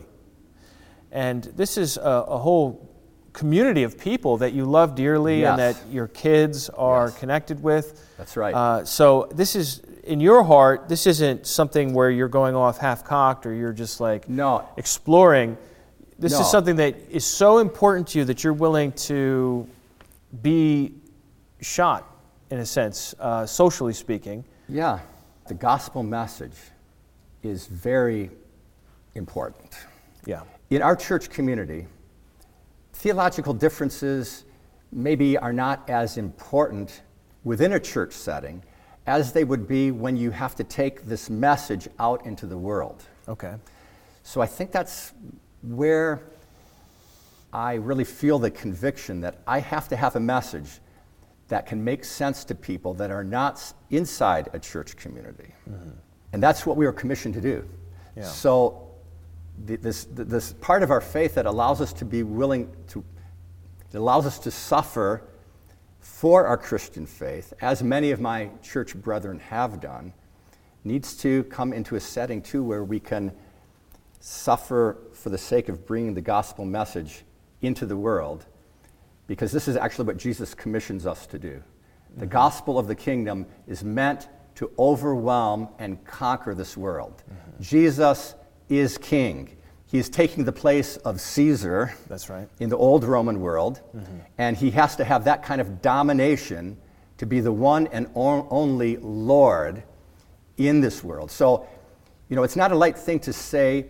And this is a, a whole community of people that you love dearly and that your kids are Yes. connected with. That's right. Uh, so this is in your heart. This isn't something where you're going off half cocked or you're just like No. exploring. This No. is something that is so important to you that you're willing to be shot, in a sense, uh, socially speaking. Yeah. The gospel message is very important. Yeah. In our church community, theological differences maybe are not as important within a church setting as they would be when you have to take this message out into the world. Okay. So I think that's where I really feel the conviction that I have to have a message that can make sense to people that are not inside a church community. Mm-hmm. And that's what we were commissioned to do. Yeah. So th- this, th- this part of our faith that allows us to be willing to, that allows us to suffer for our Christian faith, as many of my church brethren have done, needs to come into a setting too where we can suffer for the sake of bringing the gospel message into the world, because this is actually what Jesus commissions us to do. The mm-hmm. gospel of the kingdom is meant to overwhelm and conquer this world. Mm-hmm. Jesus is king. He's taking the place of Caesar That's right. in the old Roman world, mm-hmm. and he has to have that kind of domination to be the one and on- only Lord in this world. So, you know, it's not a light thing to say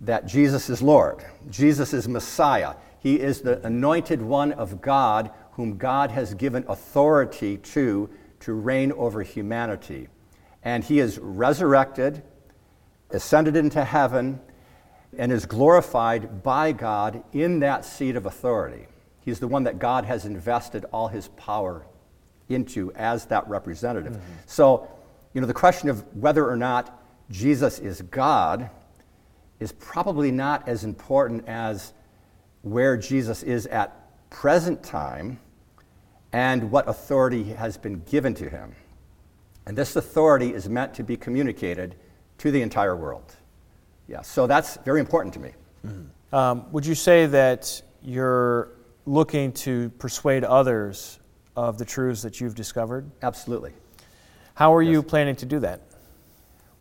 that Jesus is Lord. Jesus is Messiah. He is the anointed one of God whom God has given authority to to reign over humanity. And he is resurrected, ascended into heaven, and is glorified by God in that seat of authority. He's the one that God has invested all his power into as that representative. Mm-hmm. So, you know, the question of whether or not Jesus is God is probably not as important as where Jesus is at present time and what authority has been given to him. And this authority is meant to be communicated to the entire world. Yeah, so that's very important to me. Um, would you say that you're looking to persuade others of the truths that you've discovered? Absolutely. How are you planning to do that?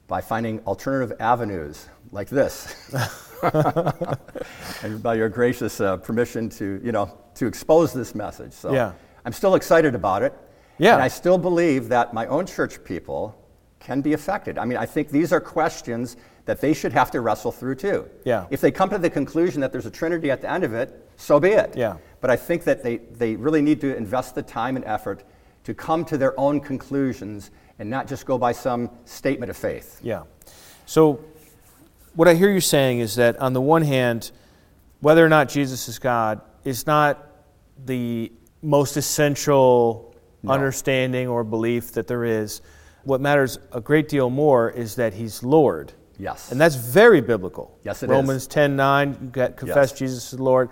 By finding alternative avenues like this. *laughs* *laughs* and by your gracious uh, permission to, you know, to expose this message. So Yeah. I'm still excited about it. Yeah. And I still believe that my own church people can be affected. I mean, I think these are questions that they should have to wrestle through too. Yeah. If they come to the conclusion that there's a Trinity at the end of it, so be it. Yeah. But I think that they, they really need to invest the time and effort to come to their own conclusions and not just go by some statement of faith. Yeah. So, what I hear you saying is that on the one hand, whether or not Jesus is God is not the most essential No. understanding or belief that there is. What matters a great deal more is that he's Lord. Yes. And that's very biblical. Yes, it is. Romans 10 9, you got confess Yes. Jesus is Lord.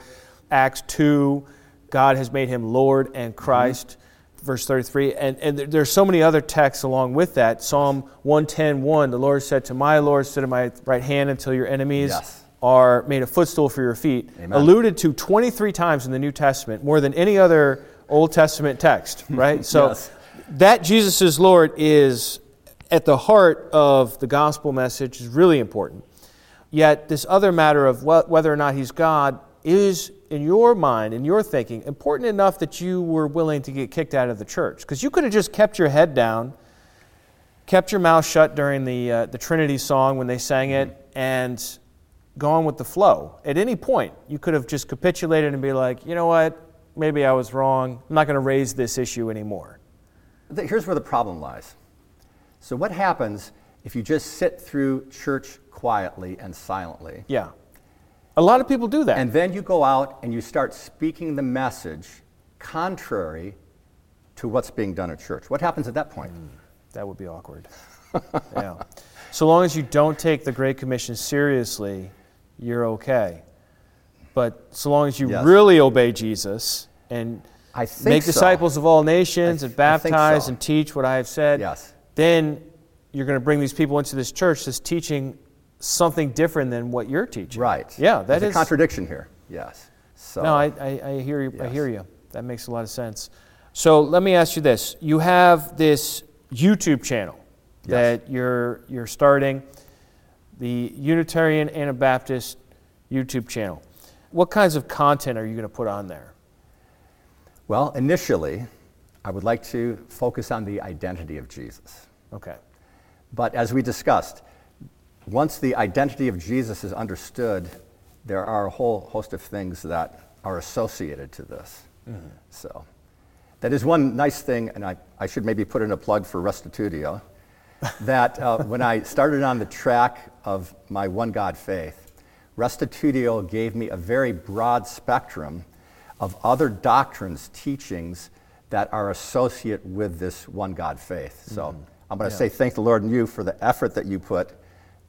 Acts 2, God has made him Lord and mm-hmm. Christ. Verse 33. And, and there- there's so many other texts along with that. Psalm 110 1, the Lord said to my Lord, Sit at my right hand until your enemies Yes. are made a footstool for your feet. Amen. Alluded to 23 times in the New Testament, more than any other Old Testament text, *laughs* right? So Yes. that Jesus is Lord is at the heart of the gospel message is really important. Yet this other matter of wh- whether or not he's God is in your mind, in your thinking, important enough that you were willing to get kicked out of the church. Because you could have just kept your head down, kept your mouth shut during the, uh, the Trinity song when they sang it, and gone with the flow. At any point, you could have just capitulated and be like, you know what, maybe I was wrong. I'm not going to raise this issue anymore. Here's where the problem lies. So, what happens if you just sit through church quietly and silently, Yeah. A lot of people do that. and then you go out and you start speaking the message contrary to what's being done at church? What happens at that point? Hmm, that would be awkward. *laughs* yeah. So long as you don't take the Great Commission seriously, you're okay. But so long as you Yes. really obey Jesus and make so. disciples of all nations and th- I think baptize so. and teach what I have said, Yes. then you're going to bring these people into this church that's teaching something different than what you're teaching. Right. Yeah, that There's is. a contradiction here. Yes. So, No, I, I, I hear you. I hear you. That makes a lot of sense. So let me ask you this: You have this YouTube channel Yes. that you're you're starting, the Unitarian Anabaptist YouTube channel. What kinds of content are you going to put on there? well, initially, I would like to focus on the identity of Jesus. Okay. But as we discussed, once the identity of Jesus is understood, there are a whole host of things that are associated to this. So, that is one nice thing, and I, I should maybe put in a plug for Restitutio, *laughs* that uh, when I started on the track of my one God faith, Restitutio gave me a very broad spectrum of other doctrines, teachings that are associate with this one God faith. So I'm going to Yeah. say thank the Lord and you for the effort that you put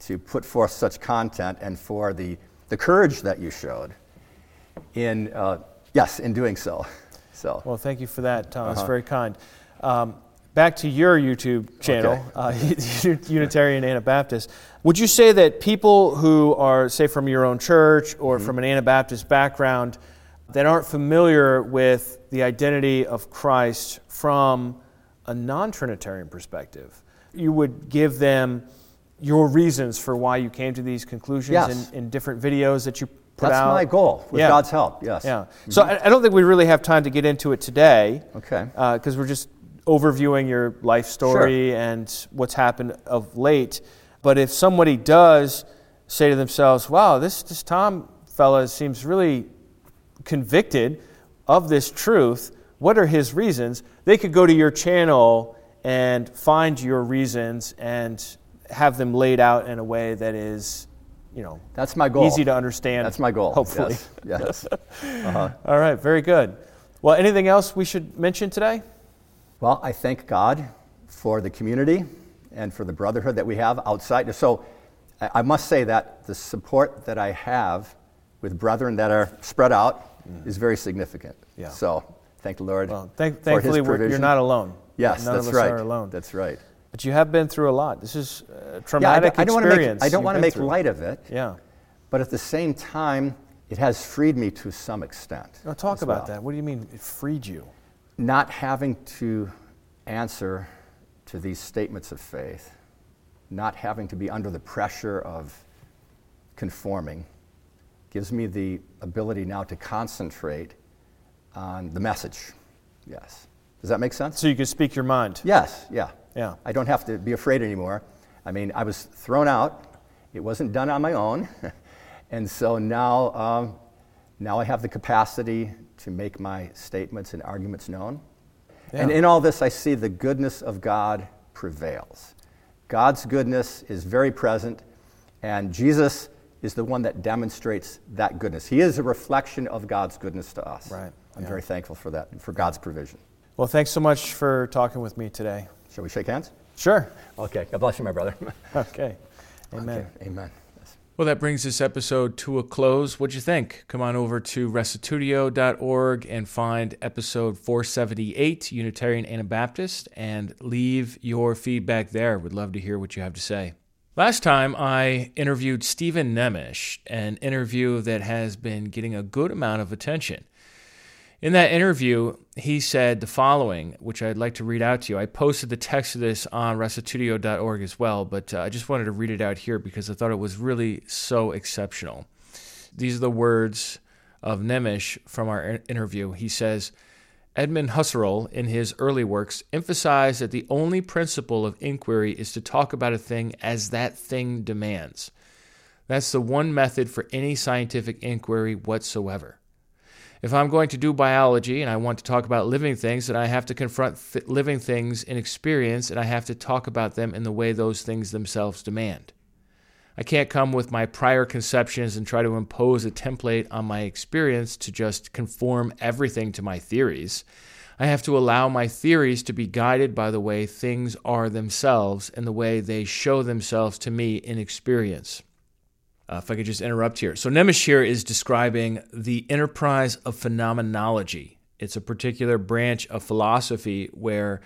to put forth such content and for the, the courage that you showed in, uh, yes, in doing so. *laughs* So, Well, thank you for that, Tom. That's Uh-huh. very kind. Um, back to your YouTube channel, Okay. uh, *laughs* Unitarian Anabaptist. Would you say that people who are, say, from your own church or Mm-hmm. from an Anabaptist background that aren't familiar with the identity of Christ from a non Trinitarian perspective, you would give them your reasons for why you came to these conclusions Yes. in, in different videos that you put That's out. my goal, with Yeah. God's help, yes. Yeah. Mm-hmm. So I, I don't think we really have time to get into it today. Okay. Uh, because we're just overviewing your life story and what's happened of late. But if somebody does say to themselves, "Wow, this this Tom fella seems really convicted of this truth. What are his reasons?" They could go to your channel and find your reasons and have them laid out in a way that is, you know, That's my goal. easy to understand. That's my goal. Hopefully. Yes. yes. *laughs* Uh-huh. All right, very good. Well, anything else we should mention today? Well, I thank God for the community and for the brotherhood that we have outside. So I must say that the support that I have with brethren that are spread out mm. is very significant. Yeah. So thank the Lord. Well, thank, for his thankfully, you're not alone. Yes, None that's right. are alone. That's right. But you have been through a lot. This is a Yeah, I traumatic don't, I don't want to experience. make, I don't want to make light of it, Yeah. but at the same time, it has freed me to some extent. Now, talk about well. that. What do you mean it freed you? not having to answer to these statements of faith, not having to be under the pressure of conforming, gives me the ability now to concentrate on the message. Yes. Does that make sense? So you can speak your mind. Yes, yeah. Yeah. I don't have to be afraid anymore. I mean, I was thrown out. It wasn't done on my own. *laughs* and so now, um, now I have the capacity to make my statements and arguments known. And in all this, I see the goodness of God prevails. God's goodness is very present, and Jesus is the one that demonstrates that goodness. He is a reflection of God's goodness to us. Right, I'm yeah. very thankful for that for God's provision. Well, thanks so much for talking with me today. Shall we shake hands? Sure. Okay. God bless you, my brother. *laughs* Okay. Amen. Okay, Amen. Well, that brings this episode to a close. What'd you think? Come on over to restitutio.org and find episode 478, Unitarian Anabaptist, and leave your feedback there. Would love to hear what you have to say. Last time I interviewed Steven Nemes, an interview that has been getting a good amount of attention. In that interview, he said the following, which I'd like to read out to you. I posted the text of this on restitutio.org as well, but uh, I just wanted to read it out here because I thought it was really so exceptional. These are the words of Nemes from our interview. He says, Edmund Husserl, in his early works, emphasized that the only principle of inquiry is to talk about a thing as that thing demands. That's the one method for any scientific inquiry whatsoever. If I'm going to do biology and I want to talk about living things, then I have to confront th- living things in experience and I have to talk about them in the way those things themselves demand. I can't come with my prior conceptions and try to impose a template on my experience to just conform everything to my theories. I have to allow my theories to be guided by the way things are themselves and the way they show themselves to me in experience. Uh, if I could just interrupt here. So, Nemes here is describing the enterprise of phenomenology. It's a particular branch of philosophy where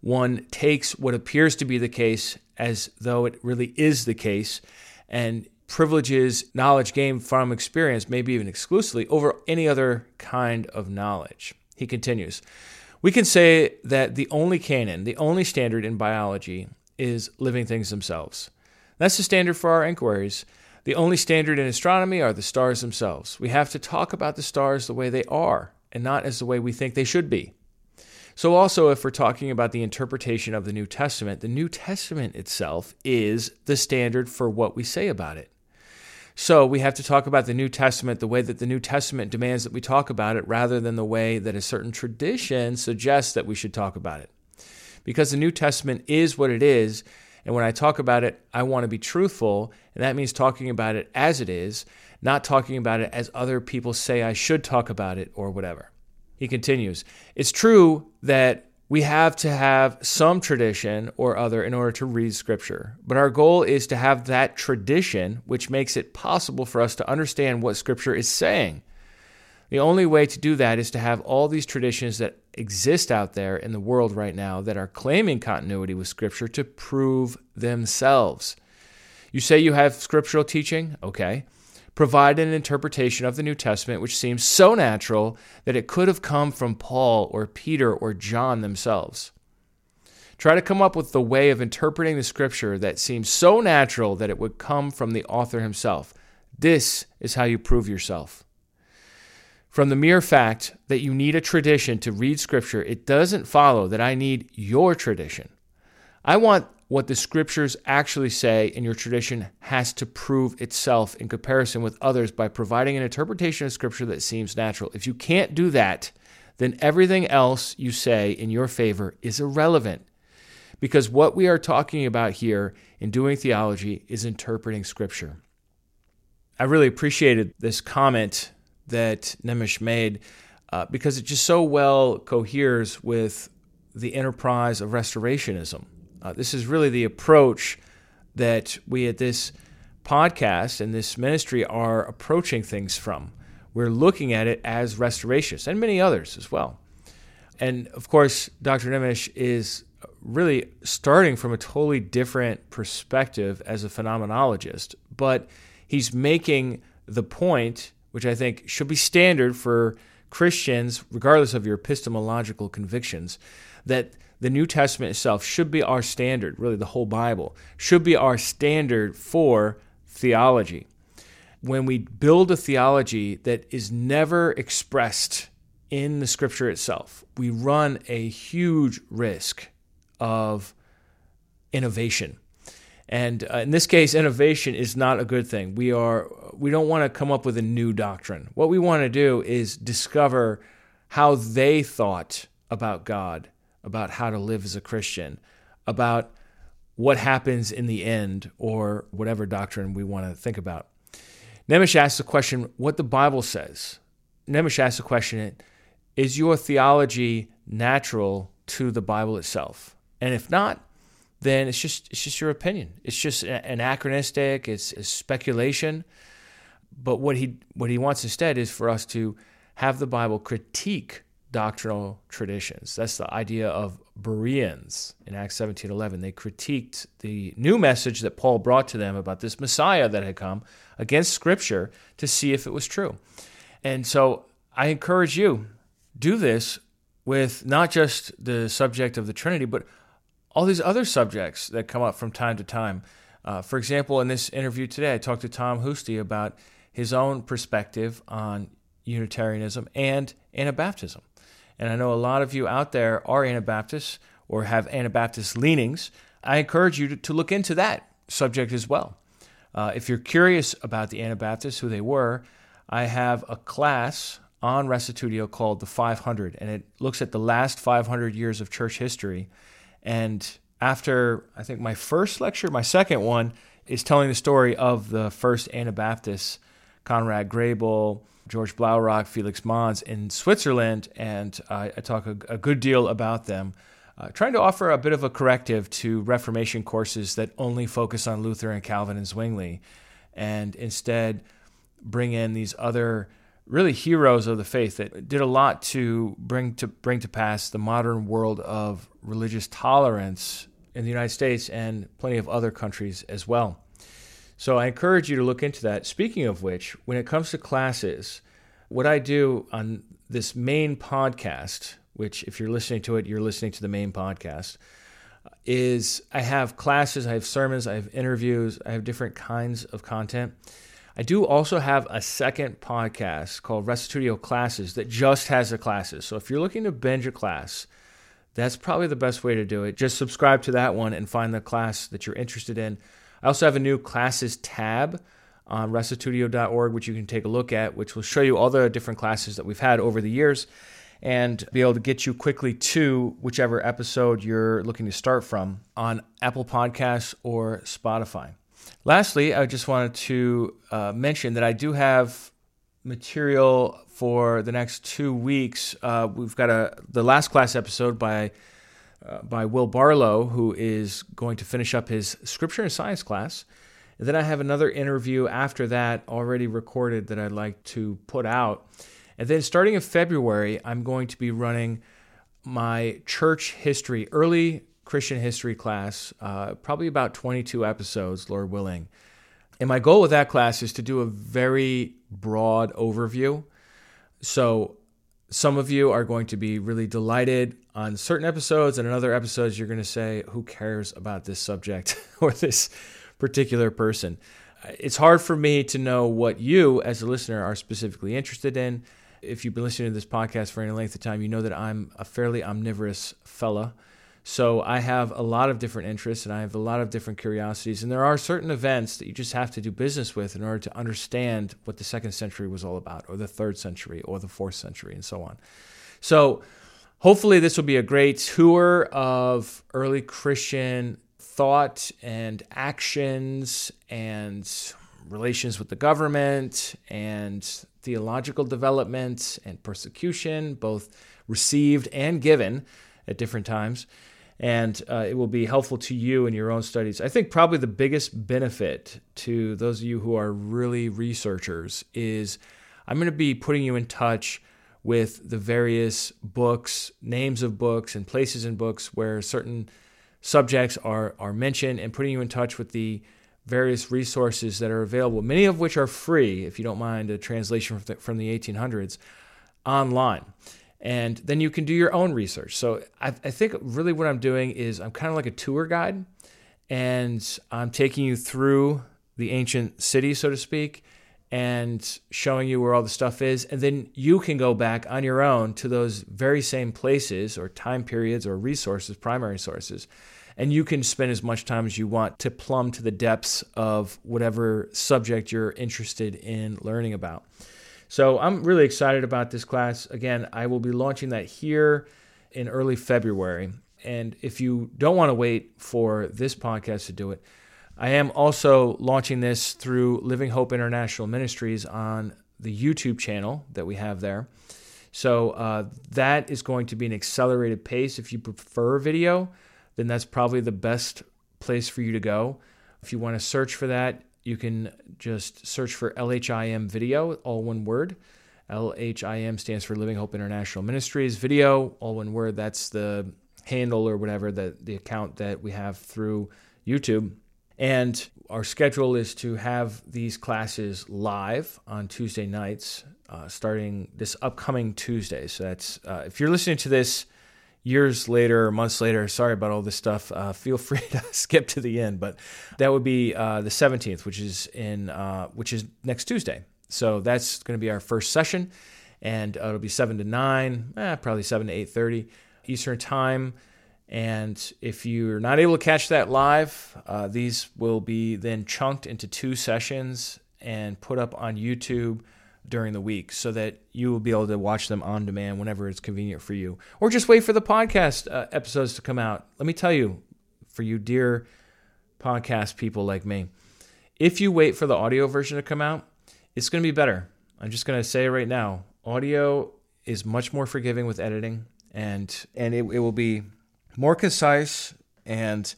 one takes what appears to be the case as though it really is the case and privileges knowledge gained from experience, maybe even exclusively, over any other kind of knowledge. He continues We can say that the only canon, the only standard in biology, is living things themselves. That's the standard for our inquiries. The only standard in astronomy are the stars themselves. We have to talk about the stars the way they are and not as the way we think they should be. So, also, if we're talking about the interpretation of the New Testament, the New Testament itself is the standard for what we say about it. So, we have to talk about the New Testament the way that the New Testament demands that we talk about it rather than the way that a certain tradition suggests that we should talk about it. Because the New Testament is what it is, and when I talk about it, I want to be truthful, and that means talking about it as it is, not talking about it as other people say I should talk about it or whatever. He continues It's true that we have to have some tradition or other in order to read Scripture, but our goal is to have that tradition which makes it possible for us to understand what Scripture is saying. The only way to do that is to have all these traditions that exist out there in the world right now that are claiming continuity with Scripture to prove themselves. You say you have scriptural teaching? Okay. Provide an interpretation of the New Testament which seems so natural that it could have come from Paul or Peter or John themselves. Try to come up with the way of interpreting the scripture that seems so natural that it would come from the author himself. This is how you prove yourself. From the mere fact that you need a tradition to read scripture, it doesn't follow that I need your tradition. I want what the scriptures actually say, and your tradition has to prove itself in comparison with others by providing an interpretation of scripture that seems natural. If you can't do that, then everything else you say in your favor is irrelevant. Because what we are talking about here in doing theology is interpreting scripture. I really appreciated this comment that Nemes made uh, because it just so well coheres with the enterprise of restorationism. Uh, this is really the approach that we at this podcast and this ministry are approaching things from. We're looking at it as restorationists and many others as well. And of course, Dr. Nemes is really starting from a totally different perspective as a phenomenologist, but he's making the point, which I think should be standard for Christians, regardless of your epistemological convictions, that the New Testament itself should be our standard, really, the whole Bible should be our standard for theology. When we build a theology that is never expressed in the scripture itself, we run a huge risk of innovation. And uh, in this case, innovation is not a good thing. We are we don't want to come up with a new doctrine. What we want to do is discover how they thought about God about how to live as a Christian, about what happens in the end, or whatever doctrine we want to think about. Nemes asks the question what the Bible says. Nemes asks the question Is your theology natural to the Bible itself? And if not, then it's just it's just your opinion. It's just anachronistic. It's, it's speculation. But what he what he wants instead is for us to have the Bible critique doctrinal traditions. That's the idea of Bereans in Acts 17:11. They critiqued the new message that Paul brought to them about this Messiah that had come against scripture to see if it was true. And so I encourage you do this with not just the subject of the Trinity, but all these other subjects that come up from time to time. Uh, for example, in this interview today, I talked to Tom Huszti about his own perspective on Unitarianism and Anabaptism. And I know a lot of you out there are Anabaptists or have Anabaptist leanings. I encourage you to, to look into that subject as well. Uh, if you're curious about the Anabaptists, who they were, I have a class on Restitutio called The 500, and it looks at the last 500 years of church history. And after, I think, my first lecture, my second one is telling the story of the first Anabaptists, Conrad Grebel, George Blaurock, Felix Manz in Switzerland, and I talk a, a, good deal about them, uh, trying to offer a bit of a corrective to Reformation courses that only focus on Luther and Calvin and Zwingli, and instead bring in these other really heroes of the faith that did a lot to bring to bring to pass the modern world of religious tolerance in the United States and plenty of other countries as well. So I encourage you to look into that. Speaking of which, when it comes to classes, what I do on this main podcast, which if you're listening to it, you're listening to the main podcast, is I have classes, I have sermons, I have interviews, I have different kinds of content. I do also have a second podcast called Restitutio Classes that just has the classes. So if you're looking to binge a class, that's probably the best way to do it. Just subscribe to that one and find the class that you're interested in. I also have a new classes tab on restitutio.org, which you can take a look at, which will show you all the different classes that we've had over the years and be able to get you quickly to whichever episode you're looking to start from on Apple Podcasts or Spotify. Lastly, I just wanted to uh, mention that I do have material for the next two weeks. Uh, we've got a the last class episode by uh, by Will Barlow, who is going to finish up his scripture and science class. And then I have another interview after that already recorded that I'd like to put out. And then starting in February, I'm going to be running my church history, early Christian history class, uh, probably about 22 episodes, Lord willing. And my goal with that class is to do a very broad overview. So some of you are going to be really delighted on certain episodes, and in other episodes, you're going to say, Who cares about this subject *laughs* or this particular person? It's hard for me to know what you, as a listener, are specifically interested in. If you've been listening to this podcast for any length of time, you know that I'm a fairly omnivorous fella. So I have a lot of different interests and I have a lot of different curiosities. And there are certain events that you just have to do business with in order to understand what the second century was all about, or the third century, or the fourth century, and so on. So hopefully, this will be a great tour of early Christian thought and actions and relations with the government and theological development and persecution, both received and given at different times and uh, it will be helpful to you in your own studies. I think probably the biggest benefit to those of you who are really researchers is I'm going to be putting you in touch with the various books, names of books, and places in books where certain subjects are, are mentioned, and putting you in touch with the various resources that are available, many of which are free, if you don't mind a translation from the, from the 1800s, online and then you can do your own research. So I, I think really what I'm doing is I'm kind of like a tour guide, and I'm taking you through the ancient city, so to speak, and showing you where all the stuff is. And then you can go back on your own to those very same places or time periods or resources, primary sources. And you can spend as much time as you want to plumb to the depths of whatever subject you're interested in learning about. So I'm really excited about this class. Again, I will be launching that here in early February. And if you don't want to wait for this podcast to do it, I am also launching this through Living Hope International Ministries on the YouTube channel that we have there. So uh, that is going to be an accelerated pace. If you prefer video, then that's probably the best place for you to go. If you want to search for that, you can just search for LHIM video, all one word. LHIM stands for Living Hope International Ministries. Video, all one word. That's the handle or whatever, the, the account that we have through YouTube. And our schedule is to have these classes live on Tuesday nights, uh, starting this upcoming Tuesday. So that's, uh, if you're listening to this years later months later, sorry about all this stuff, uh, feel *laughs* free to skip to the end. But that would be uh, the 17th, which is in uh, which is next Tuesday. So that's going to be our first session, and uh, it'll be seven to nine, eh, probably seven to eight thirty Eastern time. And if you're not able to catch that live, uh, these will be then chunked into two sessions and put up on YouTube during the week so that you will be able to watch them on demand whenever it's convenient for you. Or just wait for the podcast uh, episodes to come out. Let me tell you, for you dear podcast people like me, if you wait for the audio version to come out, it's going to be better. I'm just going to say right now. Audio is much more forgiving with editing and and it, it will be more concise and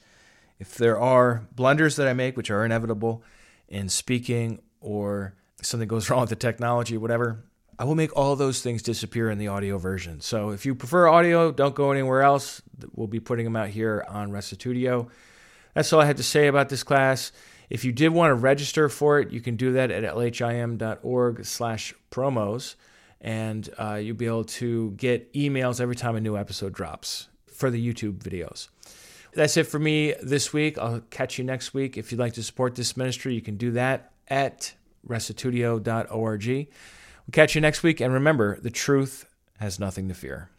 if there are blunders that I make which are inevitable in speaking or something goes *laughs* wrong with the technology, whatever, I will make all those things disappear in the audio version. So if you prefer audio, don't go anywhere else. We'll be putting them out here on Restitutio. That's all I had to say about this class. If you did want to register for it, you can do that at lhim.org slash promos, and uh, you'll be able to get emails every time a new episode drops for the YouTube videos. That's it for me this week. I'll catch you next week. If you'd like to support this ministry, you can do that at restitutio.org. We'll catch you next week, and remember, the truth has nothing to fear.